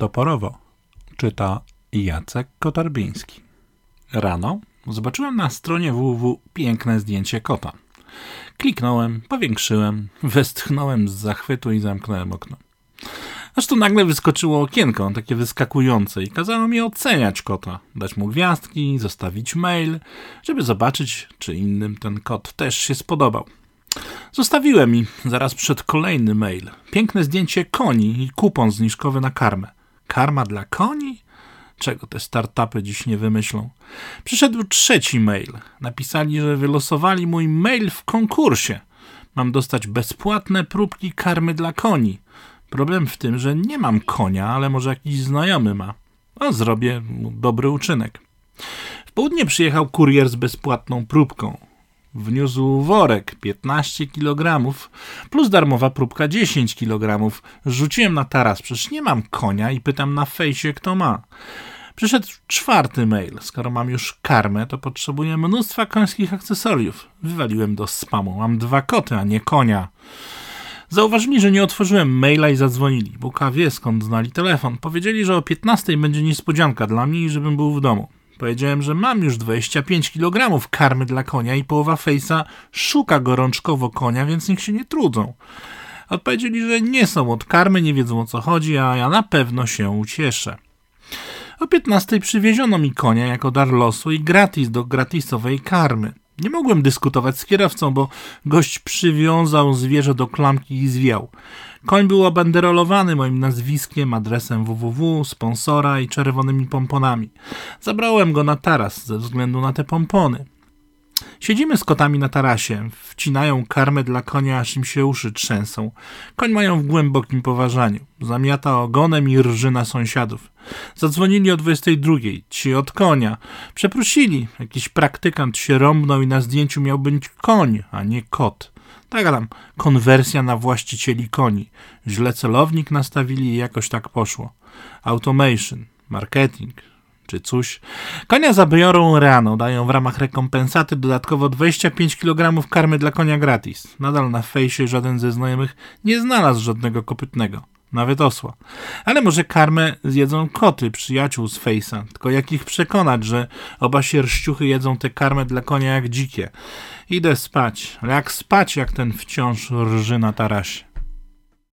Toporowo czyta Jacek Kotarbiński. Rano zobaczyłem na stronie www piękne zdjęcie kota. Kliknąłem, powiększyłem, westchnąłem z zachwytu i zamknąłem okno. Aż tu nagle wyskoczyło okienko, takie wyskakujące, i kazało mi oceniać kota, dać mu gwiazdki, zostawić mail, żeby zobaczyć, czy innym ten kot też się spodobał. Zostawiłem i zaraz przed kolejny mail. Piękne zdjęcie koni i kupon zniżkowy na karmę. Karma dla koni? Czego te startupy dziś nie wymyślą? Przyszedł trzeci mail. Napisali, że wylosowali mój mail w konkursie. Mam dostać bezpłatne próbki karmy dla koni. Problem w tym, że nie mam konia, ale może jakiś znajomy ma. A zrobię mu dobry uczynek. W południe przyjechał kurier z bezpłatną próbką. Wniósł worek 15 kg plus darmowa próbka 10 kg. Rzuciłem na taras, przecież nie mam konia i pytam na fejsie kto ma. Przyszedł czwarty mail. Skoro mam już karmę, to potrzebuję mnóstwa końskich akcesoriów. Wywaliłem do spamu. Mam dwa koty, a nie konia. Zauważyli, że nie otworzyłem maila i zadzwonili. Buka wie skąd znali telefon. Powiedzieli, że o 15 będzie niespodzianka dla mnie i żebym był w domu. Powiedziałem, że mam już 25 kg karmy dla konia i połowa fejsa szuka gorączkowo konia, więc niech się nie trudzą. Odpowiedzieli, że nie są od karmy, nie wiedzą o co chodzi, a ja na pewno się ucieszę. O 15 przywieziono mi konia jako dar losu i gratis do gratisowej karmy. Nie mogłem dyskutować z kierowcą, bo gość przywiązał zwierzę do klamki i zwiał. Koń był obanderolowany moim nazwiskiem, adresem www, sponsora i czerwonymi pomponami. Zabrałem go na taras ze względu na te pompony. Siedzimy z kotami na tarasie, wcinają karmę dla konia, aż im się uszy trzęsą. Koń mają w głębokim poważaniu. Zamiata ogonem i rży na sąsiadów. Zadzwonili o 22, ci od konia. Przeprosili, jakiś praktykant się rąbnął i na zdjęciu miał być koń, a nie kot. Tak tam, konwersja na właścicieli koni. Źle celownik nastawili i jakoś tak poszło. Automation, marketing, czy coś. Konia zabiorą rano, dają w ramach rekompensaty dodatkowo 25 kg karmy dla konia gratis. Nadal na fejsie żaden ze znajomych nie znalazł żadnego kopytnego. Nawet osła. Ale może karmę zjedzą koty, przyjaciół z fejsa. Tylko jak ich przekonać, że oba sierściuchy jedzą tę karmę dla konia jak dzikie. Idę spać. Ale jak spać, jak ten wciąż rży na tarasie.